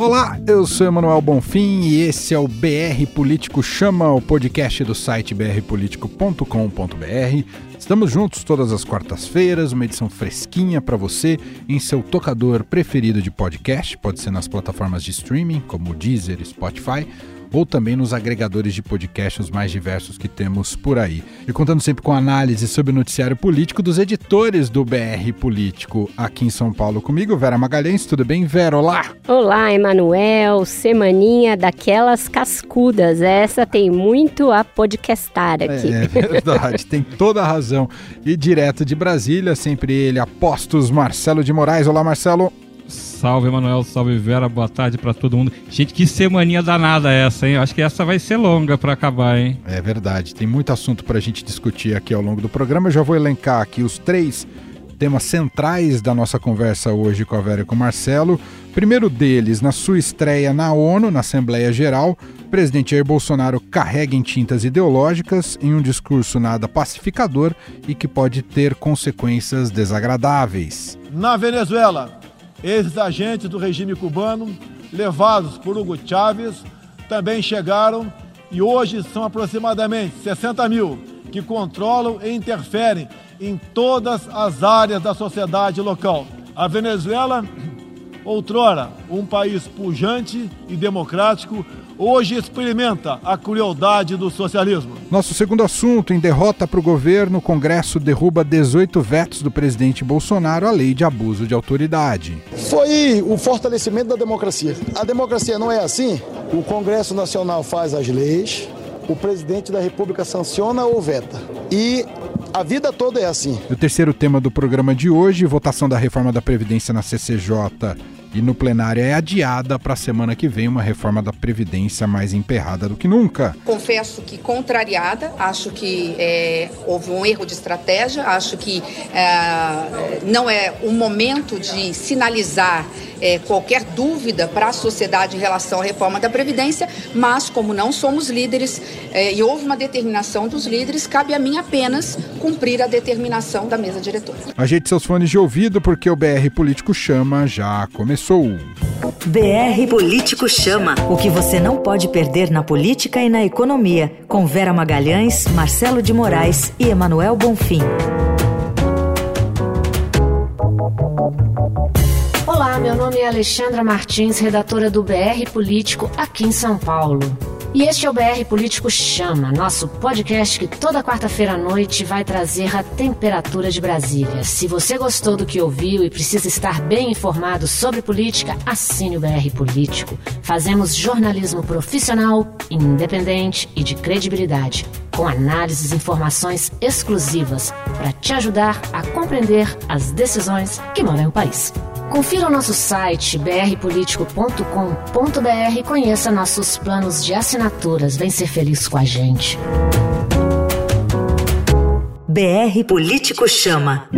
Olá, eu sou Emanuel Bonfim e esse é o BR Político Chama, o podcast do site brpolitico.com.br. Estamos juntos todas as quartas-feiras, uma edição fresquinha para você em seu tocador preferido de podcast, pode ser nas plataformas de streaming como Deezer, Spotify ou também nos agregadores de podcast os mais diversos que temos por aí. E contando sempre com análise sobre o noticiário político dos editores do BR Político aqui em São Paulo comigo, Vera Magalhães. Tudo bem, Vera? Olá! Olá, Emanuel. Semaninha daquelas cascudas. Essa tem muito a podcastar aqui. É, é verdade, tem toda a razão. E direto de Brasília, sempre ele, Apostos Marcelo de Moraes. Olá, Marcelo. Salve, Emanuel. Salve, Vera. Boa tarde para todo mundo. Gente, que semaninha danada essa, hein? Acho que essa vai ser longa para acabar, hein? É verdade. Tem muito assunto para a gente discutir aqui ao longo do programa. Eu já vou elencar aqui os três temas centrais da nossa conversa hoje com a Vera e com o Marcelo. Primeiro deles, na sua estreia na ONU, na Assembleia Geral, o presidente Jair Bolsonaro carrega em tintas ideológicas em um discurso nada pacificador e que pode ter consequências desagradáveis. Na Venezuela, esses agentes do regime cubano, levados por Hugo Chávez, também chegaram e hoje são aproximadamente 60 mil que controlam e interferem em todas as áreas da sociedade local. A Venezuela, outrora um país pujante e democrático, hoje experimenta a crueldade do socialismo. Nosso segundo assunto: em derrota para o governo, o Congresso derruba 18 vetos do presidente Bolsonaro à lei de abuso de autoridade. Foi o fortalecimento da democracia. A democracia não é assim? O Congresso Nacional faz as leis, o presidente da República sanciona ou veta. E a vida toda é assim. O terceiro tema do programa de hoje, votação da reforma da Previdência na CCJ e no plenário é adiada para a semana que vem uma reforma da Previdência mais emperrada do que nunca. Confesso que contrariada, acho que é, houve um erro de estratégia, acho que é, não é o momento de sinalizar é, qualquer dúvida para a sociedade em relação à reforma da Previdência, mas como não somos líderes é, e houve uma determinação dos líderes, cabe a mim apenas cumprir a determinação da mesa diretora. Ajeite seus fones de ouvido porque o BR Político Chama já começou começou. BR Político Chama. O que você não pode perder na política e na economia. Com Vera Magalhães, Marcelo de Moraes e Emanuel Bonfim. Meu nome é Alexandra Martins, redatora do BR Político aqui em São Paulo. E este é o BR Político Chama, nosso podcast que toda quarta-feira à noite vai trazer a temperatura de Brasília. Se você gostou do que ouviu e precisa estar bem informado sobre política, assine o BR Político. Fazemos jornalismo profissional, independente e de credibilidade, com análises e informações exclusivas para te ajudar a compreender as decisões que movem o país. Confira o nosso site brpolitico.com.br e conheça nossos planos de assinaturas. Vem ser feliz com a gente. BR Político Chama.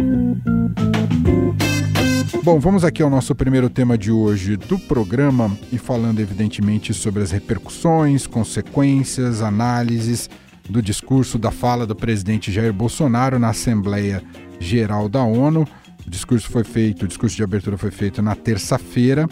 Bom, vamos aqui ao nosso primeiro tema de hoje do programa e falando evidentemente sobre as repercussões, consequências, análises do discurso da fala do presidente Jair Bolsonaro na Assembleia Geral da ONU. O discurso foi feito, o discurso de abertura foi feito na terça-feira.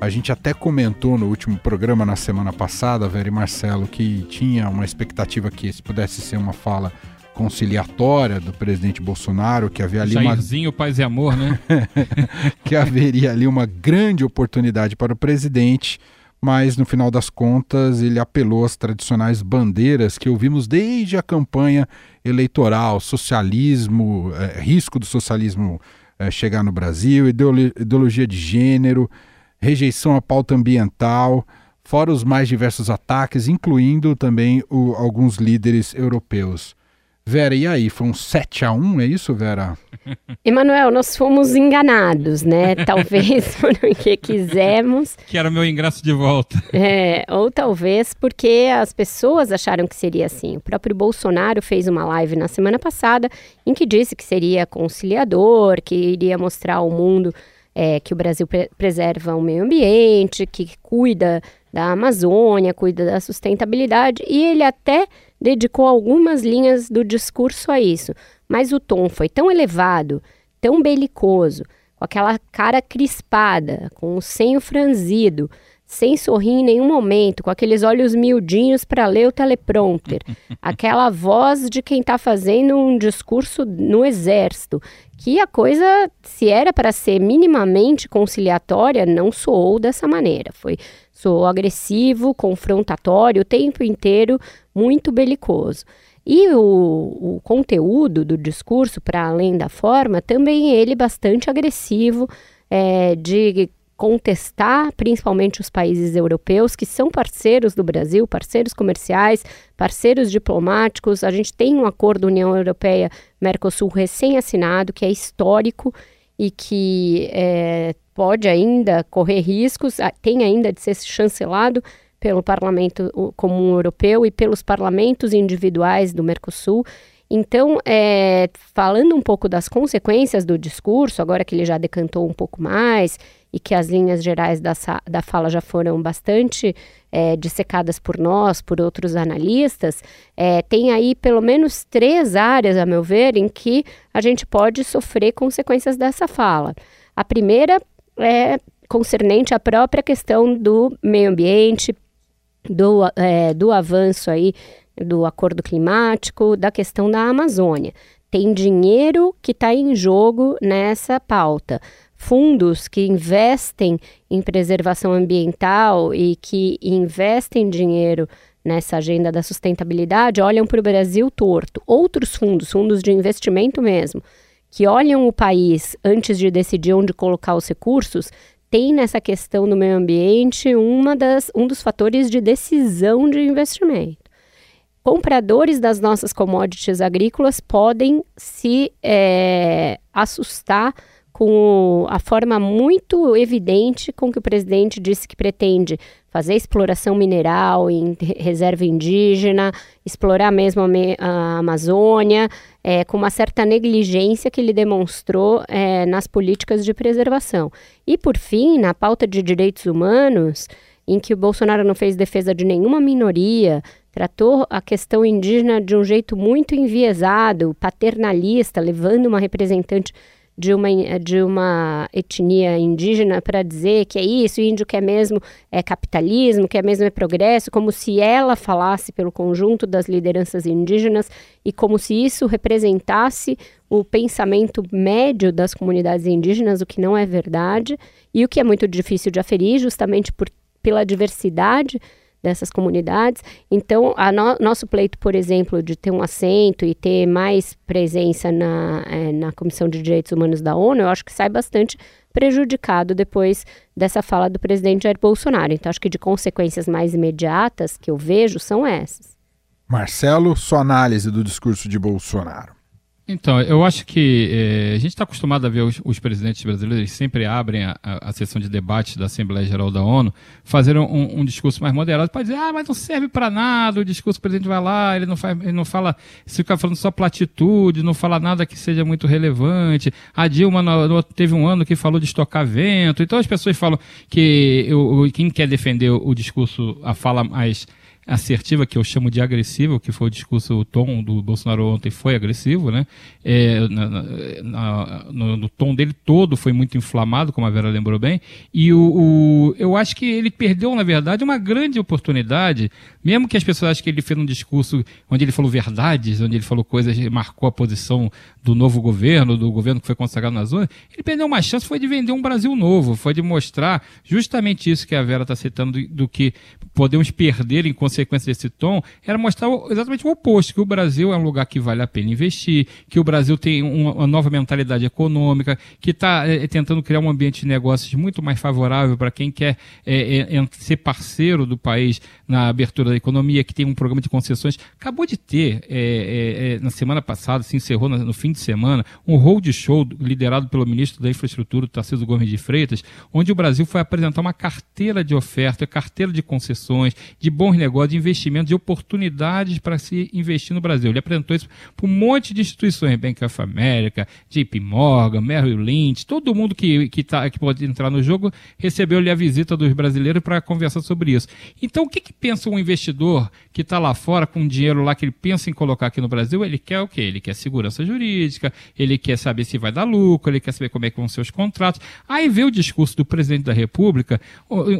A gente até comentou no último programa na semana passada, Vera e Marcelo, que tinha uma expectativa que esse pudesse ser uma fala conciliatória do presidente Bolsonaro, que havia ali Jairzinho, uma paz e amor, né? que haveria ali uma grande oportunidade para o presidente, mas no final das contas ele apelou às tradicionais bandeiras que ouvimos desde a campanha eleitoral, socialismo, é, risco do socialismo é, chegar no Brasil, ideologia de gênero, rejeição à pauta ambiental, fora os mais diversos ataques, incluindo também o, alguns líderes europeus. Vera, e aí? Foi um 7 a 1 é isso, Vera? Emanuel, nós fomos enganados, né? Talvez por o que quisemos. Que era o meu ingresso de volta. É, ou talvez porque as pessoas acharam que seria assim. O próprio Bolsonaro fez uma live na semana passada em que disse que seria conciliador, que iria mostrar ao mundo é, que o Brasil pre preserva o meio ambiente, que cuida da Amazônia, cuida da sustentabilidade, e ele até dedicou algumas linhas do discurso a isso. Mas o tom foi tão elevado, tão belicoso, com aquela cara crispada, com o senho franzido, sem sorrir em nenhum momento, com aqueles olhos miudinhos para ler o teleprompter, aquela voz de quem está fazendo um discurso no exército, que a coisa, se era para ser minimamente conciliatória, não soou dessa maneira. Foi soou agressivo, confrontatório, o tempo inteiro muito belicoso. E o, o conteúdo do discurso, para além da forma, também ele bastante agressivo, é, de contestar principalmente os países europeus que são parceiros do Brasil, parceiros comerciais, parceiros diplomáticos. A gente tem um acordo União Europeia-Mercosul recém-assinado, que é histórico e que é, pode ainda correr riscos, tem ainda de ser chancelado pelo Parlamento Comum Europeu e pelos parlamentos individuais do Mercosul. Então, é, falando um pouco das consequências do discurso, agora que ele já decantou um pouco mais e que as linhas gerais da, da fala já foram bastante é, dissecadas por nós, por outros analistas, é, tem aí pelo menos três áreas, a meu ver, em que a gente pode sofrer consequências dessa fala. A primeira é concernente à própria questão do meio ambiente, do, é, do avanço aí do acordo climático, da questão da Amazônia. Tem dinheiro que está em jogo nessa pauta. Fundos que investem em preservação ambiental e que investem dinheiro nessa agenda da sustentabilidade olham para o Brasil torto. Outros fundos, fundos de investimento mesmo, que olham o país antes de decidir onde colocar os recursos, tem nessa questão do meio ambiente uma das, um dos fatores de decisão de investimento compradores das nossas commodities agrícolas podem se é, assustar com a forma muito evidente com que o presidente disse que pretende fazer exploração mineral em reserva indígena, explorar mesmo a, Amazônia, é, com uma certa negligência que ele demonstrou é, nas políticas de preservação. E, por fim, na pauta de direitos humanos, em que o Bolsonaro não fez defesa de nenhuma minoria, tratou a questão indígena de um jeito muito enviesado, paternalista, levando uma representante de uma, de uma etnia indígena para dizer que é isso, o índio quer mesmo é capitalismo, quer mesmo é progresso, como se ela falasse pelo conjunto das lideranças indígenas e como se isso representasse o pensamento médio das comunidades indígenas, o que não é verdade, e o que é muito difícil de aferir, justamente por, pela diversidade dessas comunidades. Então, no, nosso pleito, por exemplo, de ter um assento e ter mais presença na, é, na Comissão de Direitos Humanos da ONU, eu acho que sai bastante prejudicado depois dessa fala do presidente Jair Bolsonaro. Então, acho que de consequências mais imediatas que eu vejo são essas. Marcelo, sua análise do discurso de Bolsonaro. Então, eu acho que é, a gente está acostumado a ver os, os, presidentes brasileiros, sempre abrem a, a, a, sessão de debate da Assembleia Geral da ONU, fazendo um, um discurso mais moderado, para dizer, ah, mas não serve para nada, o discurso do presidente vai lá, ele não, faz, ele não fala, se fica falando só platitude, não fala nada que seja muito relevante. A Dilma no, no, teve um ano que falou de estocar vento, então as pessoas falam que eu, quem quer defender o, o discurso, a fala mais assertiva, que eu chamo de agressiva, que foi o discurso, o tom do Bolsonaro ontem foi agressivo, né? É, na, na, no, no, tom dele todo foi muito inflamado, como a Vera lembrou bem, e o, o, eu acho que ele perdeu, na verdade, uma grande oportunidade, mesmo que as pessoas achem que ele fez um discurso onde ele falou verdades, onde ele falou coisas, marcou a posição do novo governo, do governo que foi consagrado na zona, ele perdeu uma chance, foi de vender um Brasil novo, foi de mostrar justamente isso que a Vera está citando, do, do que podemos perder em consequência desse tom, era mostrar exatamente o oposto, que o Brasil é um lugar que vale a pena investir, que o Brasil tem uma, nova mentalidade econômica, que está é, tentando criar um ambiente de negócios muito mais favorável para quem quer é, é, ser parceiro do país na abertura da economia, que tem um programa de concessões. Acabou de ter, na semana passada, se encerrou no, no fim de semana, um road show liderado pelo ministro da Infraestrutura, Tarcísio Gomes de Freitas, onde o Brasil foi apresentar uma carteira de oferta, carteira de concessões, de bons negócios negócio de investimento, de oportunidades para se investir no Brasil. Ele apresentou isso para um monte de instituições, Bank of America, JP Morgan, Merrill Lynch, todo mundo que, que, tá, que pode entrar no jogo recebeu-lhe a visita dos brasileiros para conversar sobre isso. Então, o que, que pensa um investidor que está lá fora com dinheiro lá que ele pensa em colocar aqui no Brasil? Ele quer o quê? Ele quer segurança jurídica, ele quer saber se vai dar lucro, ele quer saber como é que vão ser os contratos. Aí vê o discurso do presidente da República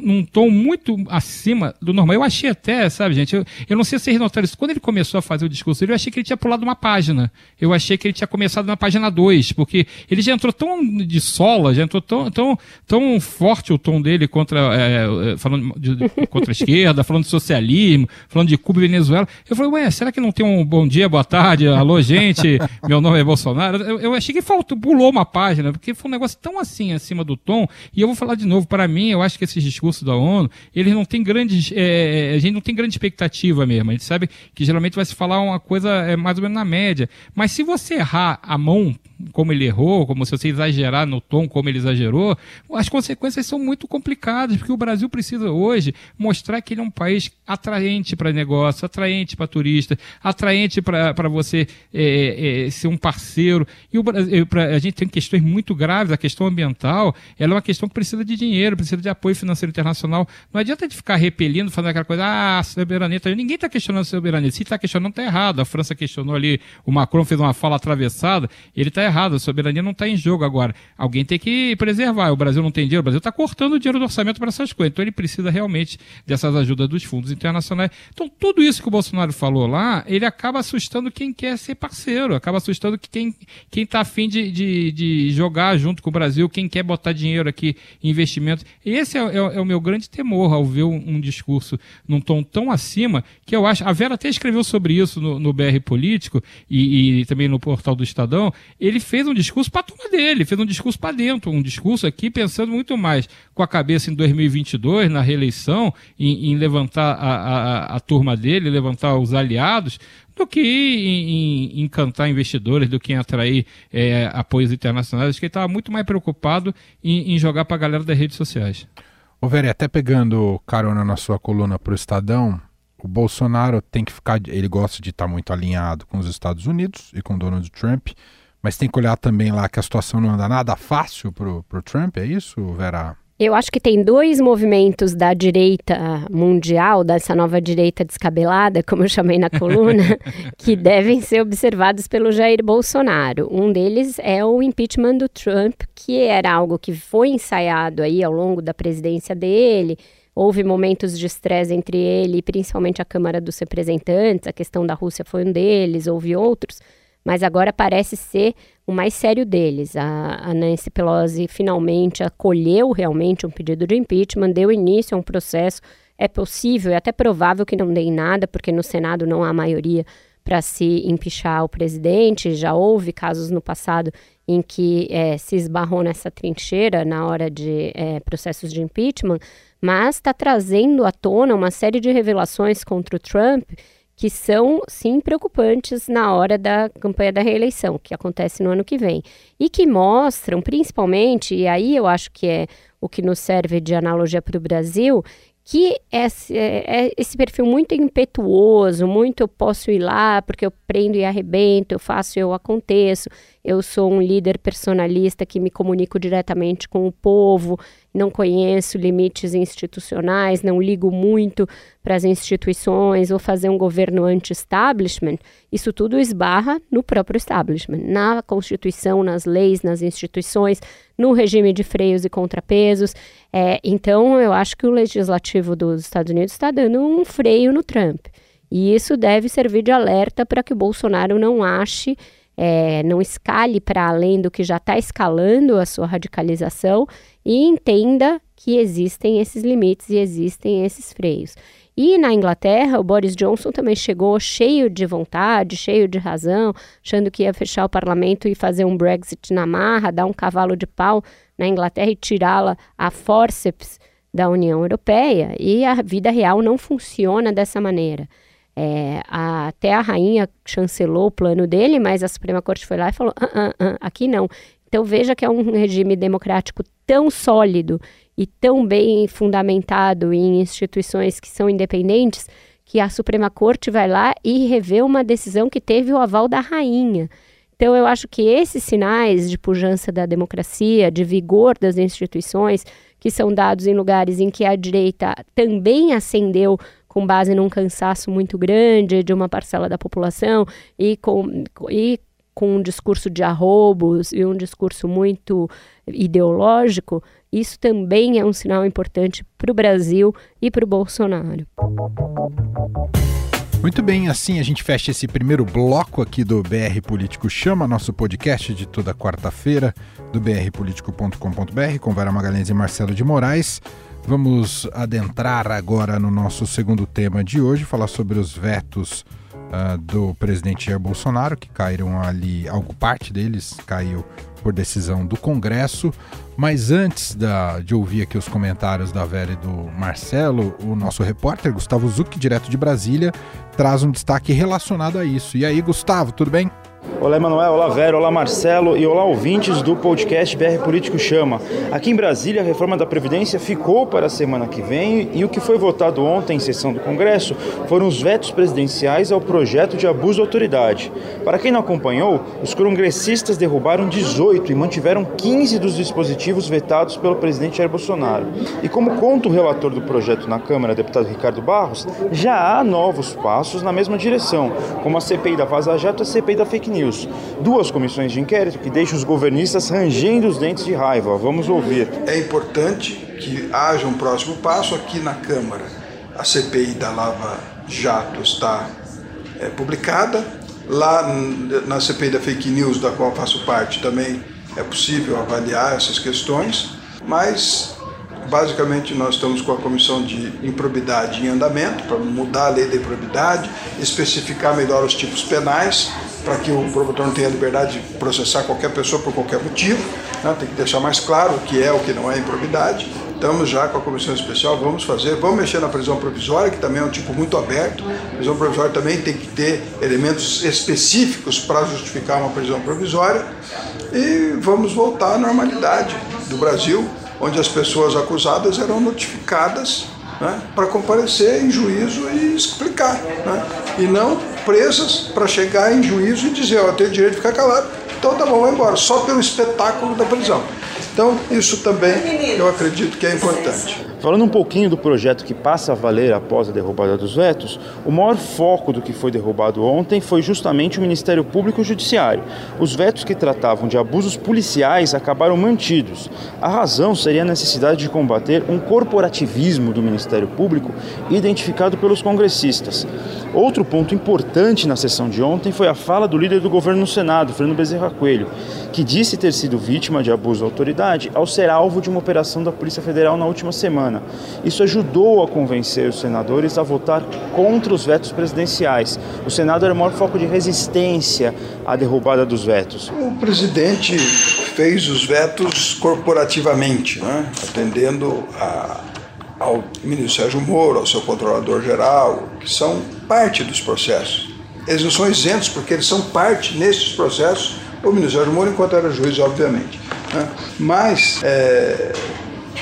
num tom muito acima do normal. Eu achei até, sabe, gente, eu, eu não sei se vocês notaram isso, quando ele começou a fazer o discurso dele, eu achei que ele tinha pulado uma página. Eu achei que ele tinha começado na página 2, porque ele já entrou tão de sola, já entrou tão, tão, tão forte o tom dele contra, é, é falando de, de, contra a esquerda, falando de socialismo, falando de Cuba e Venezuela. Eu falei, ué, será que não tem um bom dia, boa tarde, alô, gente, meu nome é Bolsonaro? Eu, eu achei que faltou, pulou uma página, porque foi um negócio tão assim, acima do tom, e eu vou falar de novo, para mim, eu acho que esses discursos da ONU, eles não têm grandes, é, a gente não tem grande expectativa mesmo, a gente sabe que geralmente vai se falar uma coisa é, mais ou menos na média, mas se você errar a mão como ele errou, como se você exagerar no tom como ele exagerou, as consequências são muito complicadas, porque o Brasil precisa hoje mostrar que ele é um país atraente para negócio, atraente para turista, atraente para você é, é, ser um parceiro. E o, a gente tem questões muito graves, a questão ambiental, ela é uma questão que precisa de dinheiro, precisa de apoio financeiro internacional. Não adianta de ficar repelindo, fazendo aquela coisa, ah, soberania, tá ninguém está questionando a soberania. Se está questionando, está errado. A França questionou ali, o Macron fez uma fala atravessada, ele está errado, a soberania não está em jogo agora. Alguém tem que preservar. O Brasil não tem dinheiro, o Brasil está cortando o dinheiro do orçamento para essas coisas. Então ele precisa realmente dessas ajudas dos fundos internacionais. Então tudo isso que o Bolsonaro falou lá, ele acaba assustando quem quer ser parceiro, acaba assustando quem quem está afim de, de, de, jogar junto com o Brasil, quem quer botar dinheiro aqui investimentos. Esse é, é, é o meu grande temor ao ver um, um, discurso num tom tão acima que eu acho. A Vera até escreveu sobre isso no, no BR Político e, e também no portal do Estadão. Ele fez um discurso para a turma dele, fez um discurso para dentro, um discurso aqui pensando muito mais com a cabeça em 2022, na reeleição, em, em levantar a, a, a, turma dele, levantar os aliados, do que em, em encantar investidores, do que em atrair é, apoios internacionais. Acho que ele estava muito mais preocupado em, em jogar para a galera das redes sociais. Ô, Veri, até pegando carona na sua coluna para o Estadão, o Bolsonaro tem que ficar. Ele gosta de estar tá muito alinhado com os Estados Unidos e com Donald Trump. Mas tem que olhar também lá que a situação não anda nada fácil para o Trump, é isso, Vera? Eu acho que tem dois movimentos da direita mundial, dessa nova direita descabelada, como eu chamei na coluna, que devem ser observados pelo Jair Bolsonaro. Um deles é o impeachment do Trump, que era algo que foi ensaiado aí ao longo da presidência dele. Houve momentos de estresse entre ele e principalmente a Câmara dos Representantes, a questão da Rússia foi um deles, houve outros mas agora parece ser o mais sério deles. A, a, Nancy Pelosi finalmente acolheu realmente um pedido de impeachment, deu início a um processo. É possível, é até provável que não dê em nada, porque no Senado não há maioria para se empichar o presidente. Já houve casos no passado em que é, se esbarrou nessa trincheira na hora de é, processos de impeachment, mas está trazendo à tona uma série de revelações contra o Trump que são sim preocupantes na hora da campanha da reeleição, que acontece no ano que vem, e que mostram, principalmente, e aí eu acho que é o que nos serve de analogia para o Brasil, que esse, é, é esse perfil muito impetuoso, muito eu posso ir lá porque eu prendo e arrebento, eu faço e eu aconteço, eu sou um líder personalista que me comunico diretamente com o povo, não conheço limites institucionais, não ligo muito para as instituições, vou fazer um governo anti-establishment, isso tudo esbarra no próprio establishment, na Constituição, nas leis, nas instituições, no regime de freios e contrapesos. É, então, eu acho que o legislativo dos Estados Unidos está dando um freio no Trump. E isso deve servir de alerta para que o Bolsonaro não ache é, não escale para além do que já está escalando a sua radicalização e entenda que existem esses limites e existem esses freios. E na Inglaterra, o Boris Johnson também chegou cheio de vontade, cheio de razão, achando que ia fechar o parlamento e fazer um Brexit na marra, dar um cavalo de pau na Inglaterra e tirá-la a forceps da União Europeia. E a vida real não funciona dessa maneira. É, a, até a rainha chancelou o plano dele, mas a Suprema Corte foi lá e falou: ah, ah, ah, aqui não. Então veja que é um regime democrático tão sólido e tão bem fundamentado em instituições que são independentes que a Suprema Corte vai lá e revê uma decisão que teve o aval da rainha. Então, eu acho que esses sinais de pujança da democracia, de vigor das instituições, que são dados em lugares em que a direita também ascendeu com base num cansaço muito grande de uma parcela da população e com, e com um discurso de arrobos e um discurso muito ideológico, isso também é um sinal importante para o Brasil e para o Bolsonaro. Muito bem, assim a gente fecha esse primeiro bloco aqui do BR Político Chama, nosso podcast de toda quarta-feira do brpolitico.com.br com Vera Magalhães e Marcelo de Moraes. Vamos adentrar agora no nosso segundo tema de hoje, falar sobre os vetos uh, do presidente Jair Bolsonaro, que caíram ali, algo parte deles caiu por decisão do Congresso. Mas antes da, de ouvir aqui os comentários da Vera e do Marcelo, o nosso repórter Gustavo Zucchi, direto de Brasília, traz um destaque relacionado a isso. E aí, Gustavo, tudo bem? Olá, Emanuel. Olá, Vera. Olá, Marcelo. E olá, ouvintes do podcast BR Político Chama. Aqui em Brasília, a reforma da Previdência ficou para a semana que vem e o que foi votado ontem em sessão do Congresso foram os vetos presidenciais ao projeto de abuso de autoridade. Para quem não acompanhou, os congressistas derrubaram 18 e mantiveram 15 dos dispositivos vetados pelo presidente Jair Bolsonaro. E como conta o relator do projeto na Câmara, deputado Ricardo Barros, já há novos passos na mesma direção, como a CPI da Vaza Jato e a CPI da Fake News. Duas comissões de inquérito que deixam os governistas rangendo os dentes de raiva. Vamos ouvir. É importante que haja um próximo passo aqui na Câmara. A CPI da Lava Jato está é, publicada. Lá na CPI da Fake News, da qual faço parte, também é possível avaliar essas questões, mas basicamente nós estamos com a comissão de improbidade em andamento para mudar a lei da improbidade, especificar melhor os tipos penais para que o promotor não tenha liberdade de processar qualquer pessoa por qualquer motivo. Né? Tem que deixar mais claro o que é o que não é improbidade. Estamos já com a comissão especial, vamos fazer, vamos mexer na prisão provisória, que também é um tipo muito aberto. A prisão provisória também tem que ter elementos específicos para justificar uma prisão provisória. E vamos voltar à normalidade do Brasil, onde as pessoas acusadas eram notificadas né, para comparecer em juízo e explicar. Né, e não presas para chegar em juízo e dizer, ó, eu tenho direito de ficar calado, então tá bom, vai embora, só pelo espetáculo da prisão. Então, isso também eu acredito que é importante. Falando um pouquinho do projeto que passa a valer após a derrubada dos vetos, o maior foco do que foi derrubado ontem foi justamente o Ministério Público e o Judiciário. Os vetos que tratavam de abusos policiais acabaram mantidos. A razão seria a necessidade de combater um corporativismo do Ministério Público identificado pelos congressistas. Outro ponto importante na sessão de ontem foi a fala do líder do governo no Senado, Fernando Bezerra Coelho, que disse ter sido vítima de abuso de autoridade ao ser alvo de uma operação da Polícia Federal na última semana. Isso ajudou a convencer os senadores a votar contra os vetos presidenciais. O Senado era o maior foco de resistência à derrubada dos vetos. O presidente fez os vetos corporativamente, né? atendendo a, ao ministro Sérgio Moro, ao seu controlador geral, que são parte dos processos. Eles não são isentos porque eles são parte nesses processos o ministro Sérgio Moro enquanto era juiz, obviamente. Né? Mas é,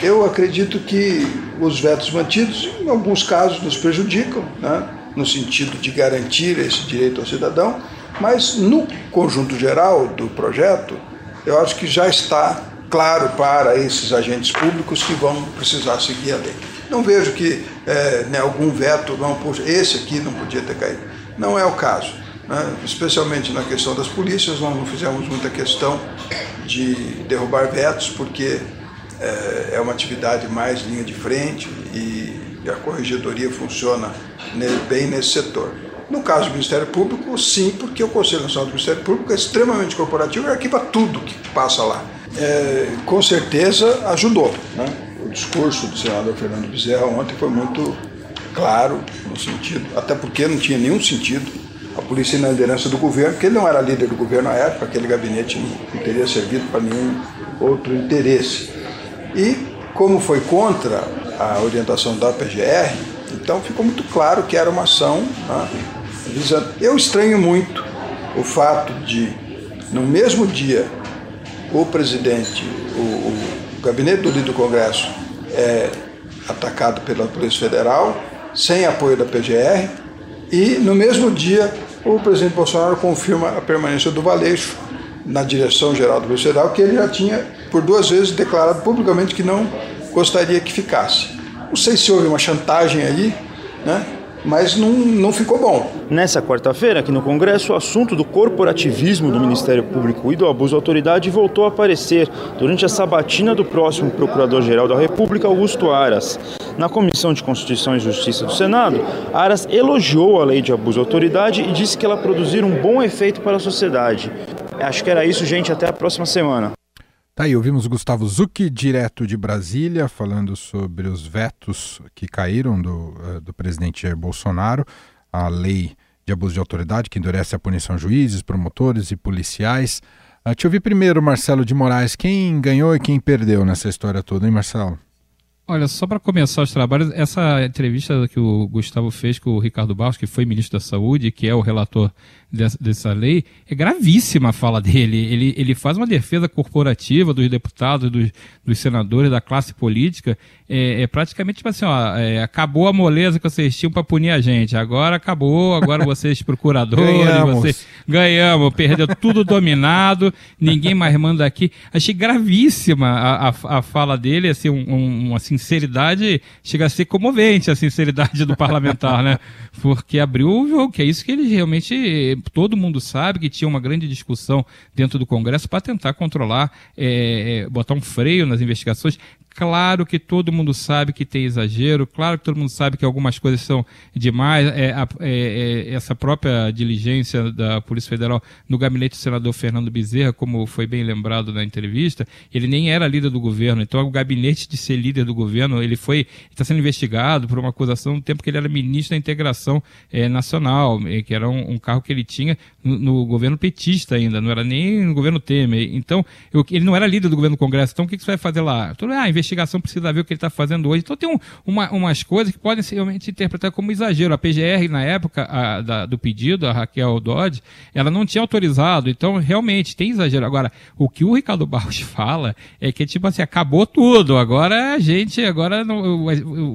eu acredito que os vetos mantidos, em alguns casos, nos prejudicam, né? no sentido de garantir esse direito ao cidadão, mas no conjunto geral do projeto, eu acho que já está claro para esses agentes públicos que vão precisar seguir a lei. Não vejo que é, né, algum veto, não, puxa, esse aqui não podia ter caído. Não é o caso. Né? Especialmente na questão das polícias, nós não fizemos muita questão de derrubar vetos, porque é, é uma atividade mais linha de frente e a corregedoria funciona bem nesse setor. No caso do Ministério Público, sim, porque o Conselho Nacional do Ministério Público é extremamente corporativo e arquiva tudo que passa lá. É, com certeza ajudou. Né? O discurso do senador Fernando Bezerra ontem foi muito claro no sentido, até porque não tinha nenhum sentido a polícia na liderança do governo, porque ele não era líder do governo na época, aquele gabinete não teria servido para nenhum outro interesse. E como foi contra a orientação da PGR, então ficou muito claro que era uma ação né, visando. Eu estranho muito o fato de, no mesmo dia, o presidente, o, o gabinete do líder do Congresso é atacado pela Polícia Federal sem apoio da PGR, e no mesmo dia o presidente Bolsonaro confirma a permanência do Valeixo na direção geral do Polícia Federal, que ele já tinha por duas vezes declarado publicamente que não gostaria que ficasse. Não sei se houve uma chantagem aí, né? mas não, não ficou bom. Nessa quarta-feira, aqui no Congresso, o assunto do corporativismo do Ministério Público e do abuso de autoridade voltou a aparecer durante a sabatina do próximo Procurador-Geral da República, Augusto Aras. Na Comissão de Constituição e Justiça do Senado, Aras elogiou a lei de abuso de autoridade e disse que ela produzir um bom efeito para a sociedade. Acho que era isso, gente. Até a próxima semana. Tá aí, ouvimos Gustavo Zucchi, direto de Brasília, falando sobre os vetos que caíram do, uh, do presidente Bolsonaro, a lei de abuso de autoridade que endurece a punição juízes, promotores e policiais. Uh, te ouvi primeiro, Marcelo de Moraes, quem ganhou e quem perdeu nessa história toda, hein, Marcelo? Olha, só para começar os trabalhos, essa entrevista que o Gustavo fez com o Ricardo Barros, que foi ministro da Saúde, que é o relator dessa, lei, é gravíssima a fala dele. Ele, ele faz uma defesa corporativa dos deputados, dos, dos senadores, da classe política. É, é praticamente tipo assim, ó, é, acabou a moleza que vocês tinham para punir a gente. Agora acabou, agora vocês procuradores, ganhamos. vocês ganhamos, perdeu tudo dominado, ninguém mais manda aqui. Achei gravíssima a, a, a fala dele, assim, um, um, uma sinceridade, chega a ser comovente a sinceridade do parlamentar, né? Porque abriu o jogo, que é isso que ele realmente todo mundo sabe que tinha uma grande discussão dentro do Congresso para tentar controlar, é, botar um freio nas investigações. Claro que todo mundo sabe que tem exagero, claro que todo mundo sabe que algumas coisas são demais. É, é, é, essa própria diligência da Polícia Federal no gabinete do senador Fernando Bezerra, como foi bem lembrado na entrevista, ele nem era líder do governo. Então, o gabinete de ser líder do governo, ele foi está sendo investigado por uma acusação no tempo que ele era ministro da Integração é, Nacional, é, que era um, um, cargo que ele tinha no, no, governo petista ainda, não era nem no governo Temer. Então, eu, ele não era líder do governo do Congresso. Então, o que, que você vai fazer lá? Tudo, ah, investigação precisa ver o que ele está fazendo hoje. Então tem um, uma, umas coisas que podem ser realmente interpretadas como exagero. A PGR, na época a, da, do pedido, a Raquel Dodge, ela não tinha autorizado. Então, realmente, tem exagero. Agora, o que o Ricardo Barros fala é que, tipo assim, acabou tudo. Agora a gente, agora não,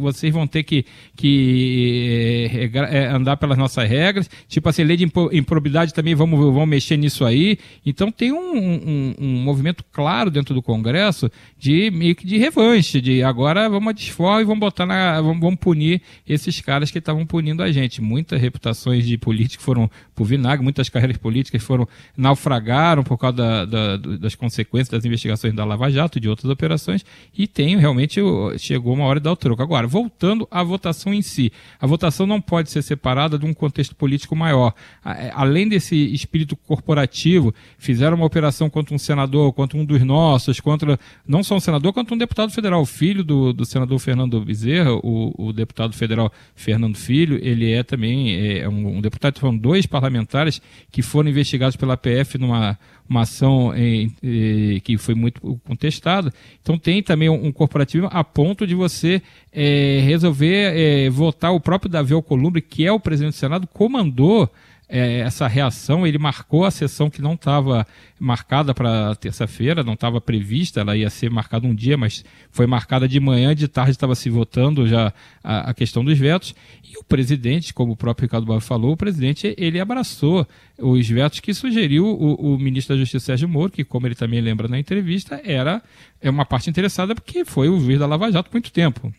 vocês vão ter que, que é, é, andar pelas nossas regras. Tipo assim, lei de improbidade também, vamos, vamos mexer nisso aí. Então tem um, um, um movimento claro dentro do Congresso de meio que de revanche, de agora vamos desforra e vamos botar na. Vamos, vamos punir esses caras que estavam punindo a gente. Muitas reputações de políticos foram por vinagre, muitas carreiras políticas foram naufragaram por causa da, da, das consequências das investigações da Lava Jato e de outras operações, e tem realmente chegou uma hora de dar o troco. Agora, voltando à votação em si, a votação não pode ser separada de um contexto político maior. É, além desse espírito corporativo, fizeram uma operação contra um senador, contra um dos nossos, contra não só um senador, quanto um deputado federal, filho do, do senador Fernando Bezerra, o, o deputado federal Fernando Filho, ele é também é um, um deputado, foram dois parlamentares que foram investigados pela PF numa uma ação em, em, que foi muito contestada. Então tem também um, um corporativo a ponto de você é, resolver é, votar o próprio Davi Alcolumbre, que é o presidente do Senado, comandou é, essa reação, ele marcou a sessão que não estava marcada para terça-feira, não estava prevista, ela ia ser marcada um dia, mas foi marcada de manhã, de tarde estava se votando já a, a, questão dos vetos, e o presidente, como o próprio Ricardo Barro falou, o presidente ele abraçou os vetos que sugeriu o, o ministro da Justiça Sérgio Moro, que como ele também lembra na entrevista, era é uma parte interessada porque foi o juiz da Lava Jato por muito tempo.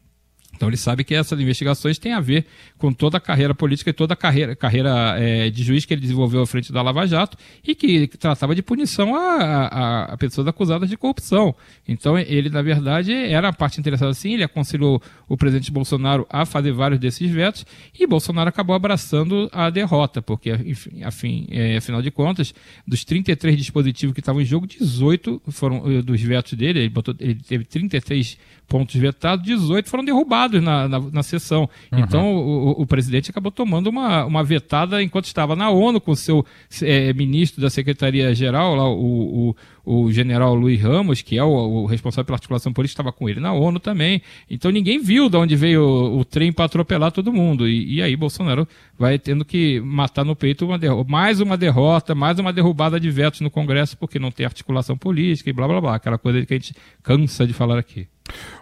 Então ele sabe que essas investigações têm a ver com toda a carreira política e toda a carreira, carreira é, de juiz que ele desenvolveu à frente da Lava Jato e que tratava de punição a, a, a, pessoas acusadas de corrupção. Então ele, na verdade, era a parte interessada sim, ele aconselhou o presidente Bolsonaro a fazer vários desses vetos e Bolsonaro acabou abraçando a derrota, porque, enfim, afim, é, afinal de contas, dos 33 dispositivos que estavam em jogo, 18 foram eh, dos vetos dele, ele, botou, ele teve 33 pontos vetados, 18 foram derrubados na, na, na sessão. Uhum. Então, o, o, presidente acabou tomando uma, uma vetada enquanto estava na ONU com o seu é, ministro da Secretaria-Geral, lá, o, o o general Luiz Ramos, que é o, o responsável pela articulação política, estava com ele na ONU também. Então ninguém viu de onde veio o, o trem para atropelar todo mundo. E, e, aí Bolsonaro vai tendo que matar no peito uma mais uma derrota, mais uma derrubada de vetos no Congresso, porque não tem articulação política e blá blá blá, aquela coisa que a gente cansa de falar aqui.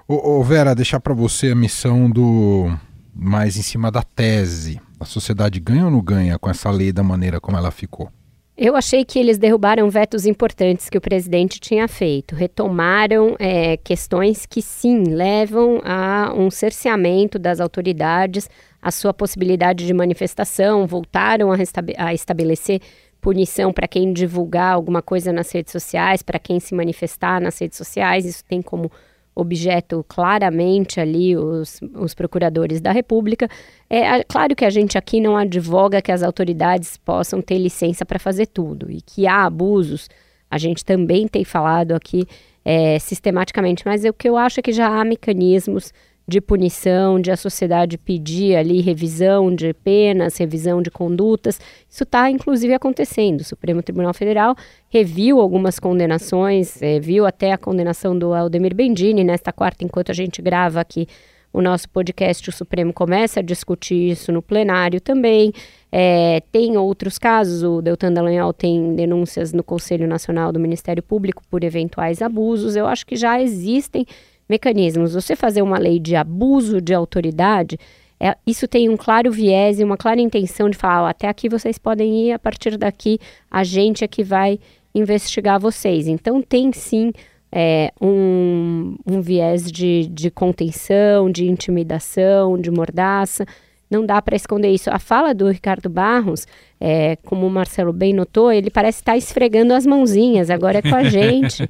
Ô, ô Vera, deixar para você a missão do mais em cima da tese. A sociedade ganha ou não ganha com essa lei da maneira como ela ficou? Eu achei que eles derrubaram vetos importantes que o presidente tinha feito. Retomaram é, questões que, sim, levam a um cerceamento das autoridades, a sua possibilidade de manifestação, voltaram a, a estabelecer punição para quem divulgar alguma coisa nas redes sociais, para quem se manifestar nas redes sociais. Isso tem como objeto claramente ali os, os procuradores da República. É claro que a gente aqui não advoga que as autoridades possam ter licença para fazer tudo e que há abusos. A gente também tem falado aqui é, sistematicamente, mas o que eu acho é que já há mecanismos de punição, de a sociedade pedir ali revisão de penas, revisão de condutas. Isso está, inclusive, acontecendo. O Supremo Tribunal Federal reviu algumas condenações, é, viu até a condenação do Aldemir Bendini nesta quarta, enquanto a gente grava aqui o nosso podcast, o Supremo começa a discutir isso no plenário também. É, tem outros casos, o Deltan Dallagnol tem denúncias no Conselho Nacional do Ministério Público por eventuais abusos. Eu acho que já existem mecanismos. Você fazer uma lei de abuso de autoridade, é, isso tem um claro viés e uma clara intenção de falar: até aqui vocês podem ir, a partir daqui a gente é que vai investigar vocês. Então, tem sim é, um, um viés de, de contenção, de intimidação, de mordaça. Não dá para esconder isso. A fala do Ricardo Barros, é, como o Marcelo bem notou, ele parece estar esfregando as mãozinhas, agora é com a gente.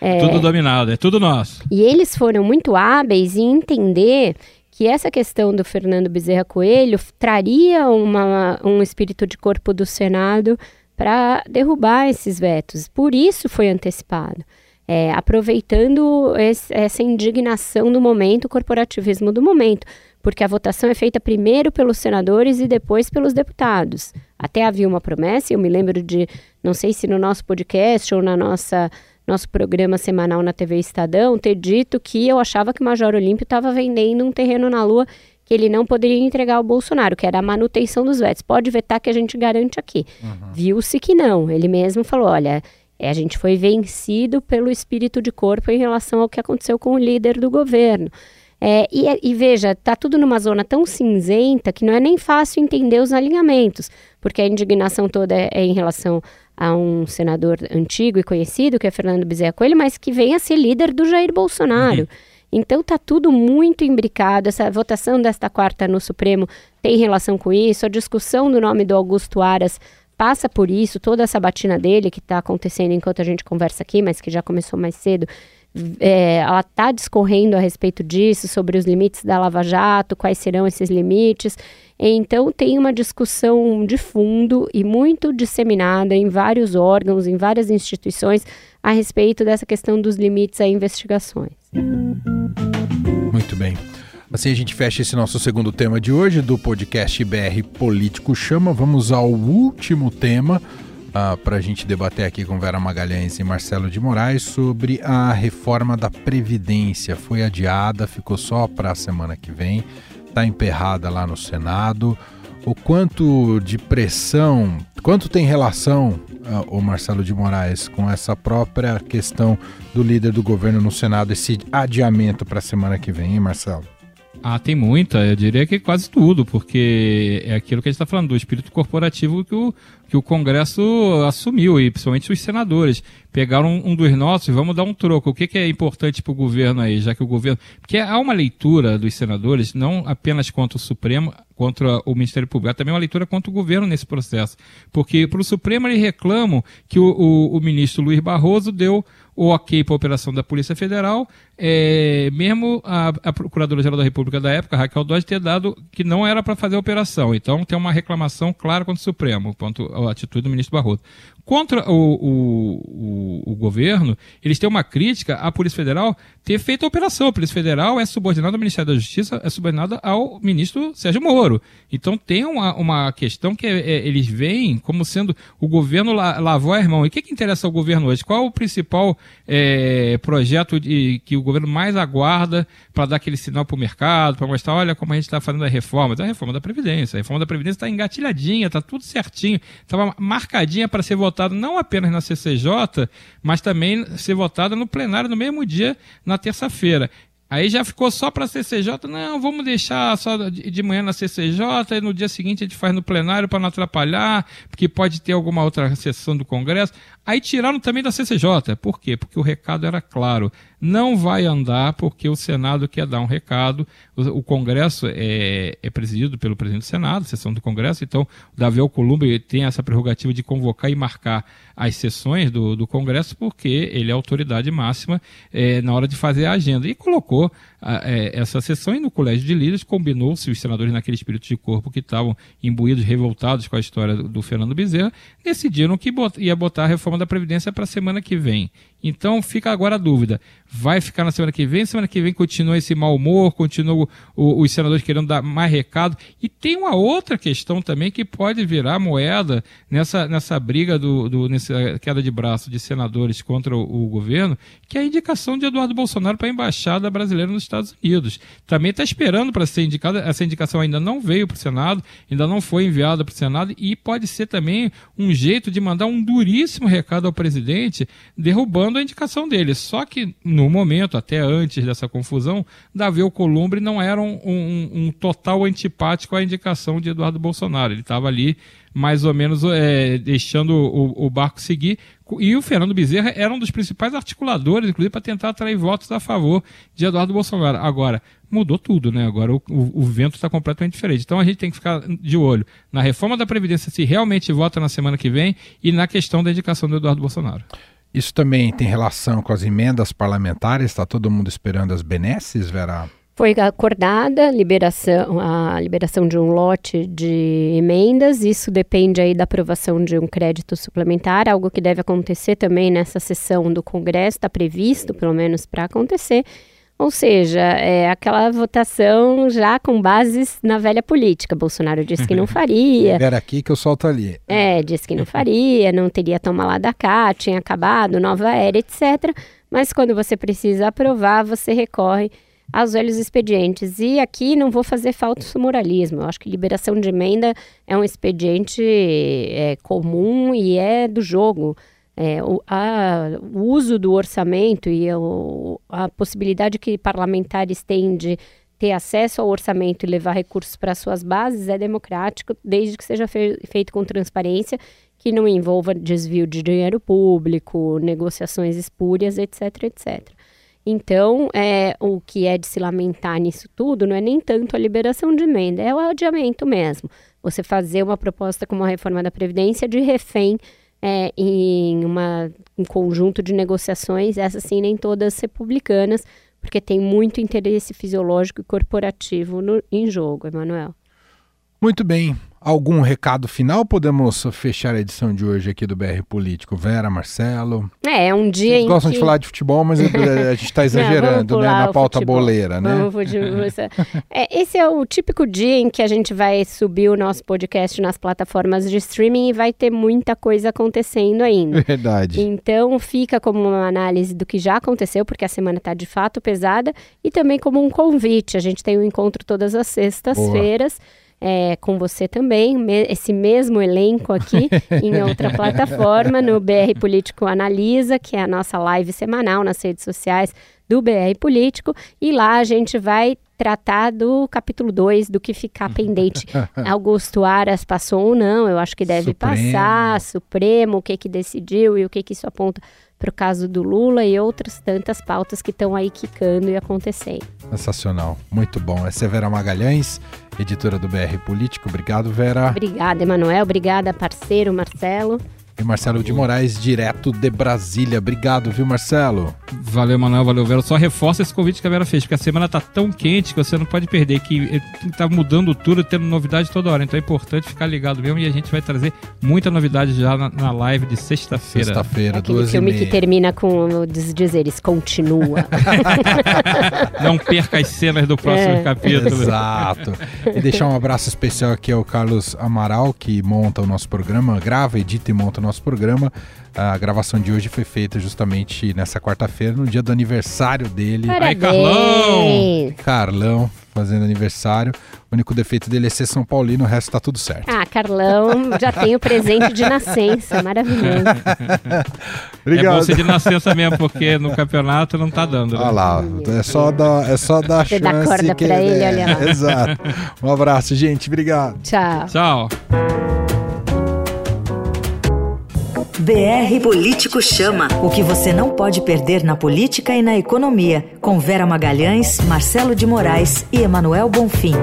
É, tudo dominado, é tudo nosso. E eles foram muito hábeis em entender que essa questão do Fernando Bezerra Coelho traria uma, um espírito de corpo do Senado para derrubar esses vetos. Por isso foi antecipado. É, aproveitando esse, essa indignação do momento, o corporativismo do momento porque a votação é feita primeiro pelos senadores e depois pelos deputados. Até havia uma promessa, eu me lembro de, não sei se no nosso podcast ou na nossa nosso programa semanal na TV Estadão, ter dito que eu achava que o Major Olímpio estava vendendo um terreno na Lua que ele não poderia entregar ao Bolsonaro, que era a manutenção dos vetos. Pode vetar que a gente garante aqui. Uhum. Viu-se que não. Ele mesmo falou: olha, é, a gente foi vencido pelo espírito de corpo em relação ao que aconteceu com o líder do governo. É, e, e, veja, tá tudo numa zona tão cinzenta que não é nem fácil entender os alinhamentos, porque a indignação toda é, é em relação a um senador antigo e conhecido, que é Fernando Bezerra Coelho, mas que vem a ser líder do Jair Bolsonaro. Uhum. Então tá tudo muito imbricado. Essa votação desta quarta no Supremo tem relação com isso. A discussão do nome do Augusto Aras passa por isso. Toda essa batina dele que está acontecendo enquanto a gente conversa aqui, mas que já começou mais cedo, é, ela está discorrendo a respeito disso, sobre os limites da Lava Jato, quais serão esses limites. Então, tem uma discussão de fundo e muito disseminada em vários órgãos, em várias instituições, a respeito dessa questão dos limites a investigações. Muito bem. Assim a gente fecha esse nosso segundo tema de hoje do podcast BR Político Chama. Vamos ao último tema ah, para a gente debater aqui com Vera Magalhães e Marcelo de Moraes sobre a reforma da Previdência. Foi adiada, ficou só para a semana que vem, está emperrada lá no Senado. O quanto de pressão, quanto tem relação, uh, o Marcelo de Moraes, com essa própria questão do líder do governo no Senado, esse adiamento para a semana que vem, hein, Marcelo? Ah, tem muita, eu diria que quase tudo, porque é aquilo que a gente está falando, do espírito corporativo que o, que o Congresso assumiu, e principalmente os senadores. Pegaram um, um dos nossos e vamos dar um troco. O que, que é importante para o governo aí, já que o governo. Porque há uma leitura dos senadores, não apenas contra o Supremo, contra o Ministério Público, há também uma leitura contra o governo nesse processo. Porque para o Supremo eles reclamam que o, o, o ministro Luiz Barroso deu o ok para a operação da Polícia Federal, é, mesmo a, a Procuradora-Geral da República da época, Raquel Dodge, ter dado que não era para fazer a operação. Então tem uma reclamação clara contra o Supremo, quanto a atitude do ministro Barroso. Contra o, o, o, o, governo, eles têm uma crítica à Polícia Federal ter feito a operação. A Polícia Federal é subordinada ao Ministério da Justiça, é subordinada ao ministro Sérgio Moro. Então tem uma, uma questão que é, é, eles veem como sendo o governo la, lavou a mão. E o que, que interessa ao governo hoje? Qual o principal é, projeto de, que o governo mais aguarda para dar aquele sinal para o mercado, para mostrar, olha como a gente está fazendo a reforma? É a reforma da Previdência. A reforma da Previdência está engatilhadinha, está tudo certinho, estava marcadinha para ser votada não apenas na CCJ, mas também ser votada no plenário no mesmo dia, na terça-feira Aí já ficou só para CCJ, não, vamos deixar só de manhã na CCJ e no dia seguinte a gente faz no plenário para não atrapalhar, porque pode ter alguma outra sessão do Congresso. Aí tiraram também da CCJ. Por quê? Porque o recado era claro. Não vai andar porque o Senado quer dar um recado. O, Congresso é, é, presidido pelo presidente do Senado, sessão do Congresso, então o Davi Alcolumbre tem essa prerrogativa de convocar e marcar as sessões do, do Congresso, porque ele é a autoridade máxima é, na hora de fazer a agenda. E colocou a, é, essa sessão e no Colégio de Líderes combinou-se os senadores naquele espírito de corpo que estavam imbuídos, revoltados com a história do, do Fernando Bezerra, decidiram que bot, ia botar a reforma da Previdência para a semana que vem. Então fica agora a dúvida: vai ficar na semana que vem? Semana que vem continua esse mau humor, continua o, os senadores querendo dar mais recado. E tem uma outra questão também que pode virar moeda nessa, nessa briga, do, do, nessa queda de braço de senadores contra o, o governo, que é a indicação de Eduardo Bolsonaro para a embaixada brasileira nos Estados Unidos. Também está esperando para ser indicada, essa indicação ainda não veio para o Senado, ainda não foi enviada para o Senado, e pode ser também um jeito de mandar um duríssimo recado ao presidente, derrubando a indicação dele. Só que, no momento, até antes dessa confusão, Davi Alcolumbre não era um, um, um total antipático à indicação de Eduardo Bolsonaro. Ele estava ali mais ou menos é, deixando o, o, barco seguir. E o Fernando Bezerra era um dos principais articuladores, inclusive, para tentar atrair votos a favor de Eduardo Bolsonaro. Agora, mudou tudo, né? Agora o, o, o vento está completamente diferente. Então a gente tem que ficar de olho na reforma da Previdência, se realmente vota na semana que vem, e na questão da indicação do Eduardo Bolsonaro. Isso também tem relação com as emendas parlamentares? Está todo mundo esperando as benesses, Vera? Foi acordada liberação, a liberação de um lote de emendas. Isso depende aí da aprovação de um crédito suplementar, algo que deve acontecer também nessa sessão do Congresso, está previsto pelo menos para acontecer. Ou seja, é aquela votação já com bases na velha política. Bolsonaro disse que não faria. Era aqui que eu solto ali. É, disse que não faria, não teria toma lá da cá, tinha acabado, nova era, etc. Mas quando você precisa aprovar, você recorre aos velhos expedientes. E aqui não vou fazer falso moralismo. Eu acho que liberação de emenda é um expediente é, comum e é do jogo. É, o, a, o, uso do orçamento e o, a possibilidade que parlamentares têm de ter acesso ao orçamento e levar recursos para suas bases é democrático, desde que seja fe feito com transparência, que não envolva desvio de dinheiro público, negociações espúrias, etc, etc. Então, é, o que é de se lamentar nisso tudo não é nem tanto a liberação de emenda, é o adiamento mesmo. Você fazer uma proposta como a reforma da Previdência de refém é, em uma, um conjunto de negociações, essas sim nem todas republicanas, porque tem muito interesse fisiológico e corporativo no, em jogo, Emanuel. Muito bem. Algum recado final? Podemos fechar a edição de hoje aqui do BR Político. Vera, Marcelo. É, é um dia Vocês em gostam que... de falar de futebol, mas a gente está exagerando, Não, né? Na pauta futebol. boleira, né? Vamos, é, esse é o típico dia em que a gente vai subir o nosso podcast nas plataformas de streaming e vai ter muita coisa acontecendo ainda. Verdade. Então fica como uma análise do que já aconteceu, porque a semana está de fato pesada, e também como um convite. A gente tem um encontro todas as sextas-feiras é, com você também, me, esse mesmo elenco aqui em outra plataforma, no BR Político Analisa, que é a nossa live semanal nas redes sociais do BR Político, e lá a gente vai tratar do capítulo 2, do que ficar pendente. Augusto Aras passou ou não, eu acho que deve Supremo. passar, Supremo, o que que decidiu e o que que isso aponta para o caso do Lula e outras tantas pautas que estão aí quicando e acontecendo. Sensacional, muito bom. É Severa Magalhães, editora do BR Político. Obrigado, Vera. Obrigada, Emanuel. Obrigada, parceiro Marcelo. E Marcelo de Moraes, direto de Brasília. Obrigado, viu, Marcelo? Valeu, Manuel, valeu, Vera. Só reforça esse convite que a Vera fez, porque a semana tá tão quente que você não pode perder, que tá mudando tudo, tendo novidade toda hora. Então é importante ficar ligado mesmo e a gente vai trazer muita novidade já na, na live de sexta-feira. Sexta-feira, duas filme e meia. que termina com os dizeres, continua. não perca as cenas do próximo é. capítulo. Exato. E deixar um abraço especial aqui ao Carlos Amaral, que monta o nosso programa, grava, edita e monta o nosso programa. A gravação de hoje foi feita justamente nessa quarta-feira, no dia do aniversário dele. Parabéns. Ai, Carlão! Carlão, fazendo aniversário. O único defeito dele é ser São Paulino, o resto tá tudo certo. Ah, Carlão já tem o presente de nascença, maravilhoso. Obrigado. É bolsa de nascença mesmo, porque no campeonato não tá dando. Né? Olha lá, é só dar, é só dar Você chance. Dá corda que pra ele, olha lá. Exato. Um abraço, gente. Obrigado. Tchau. Tchau. BR Político Chama. O que você não pode perder na política e na economia. Com Vera Magalhães, Marcelo de Moraes e Emanuel Bonfim.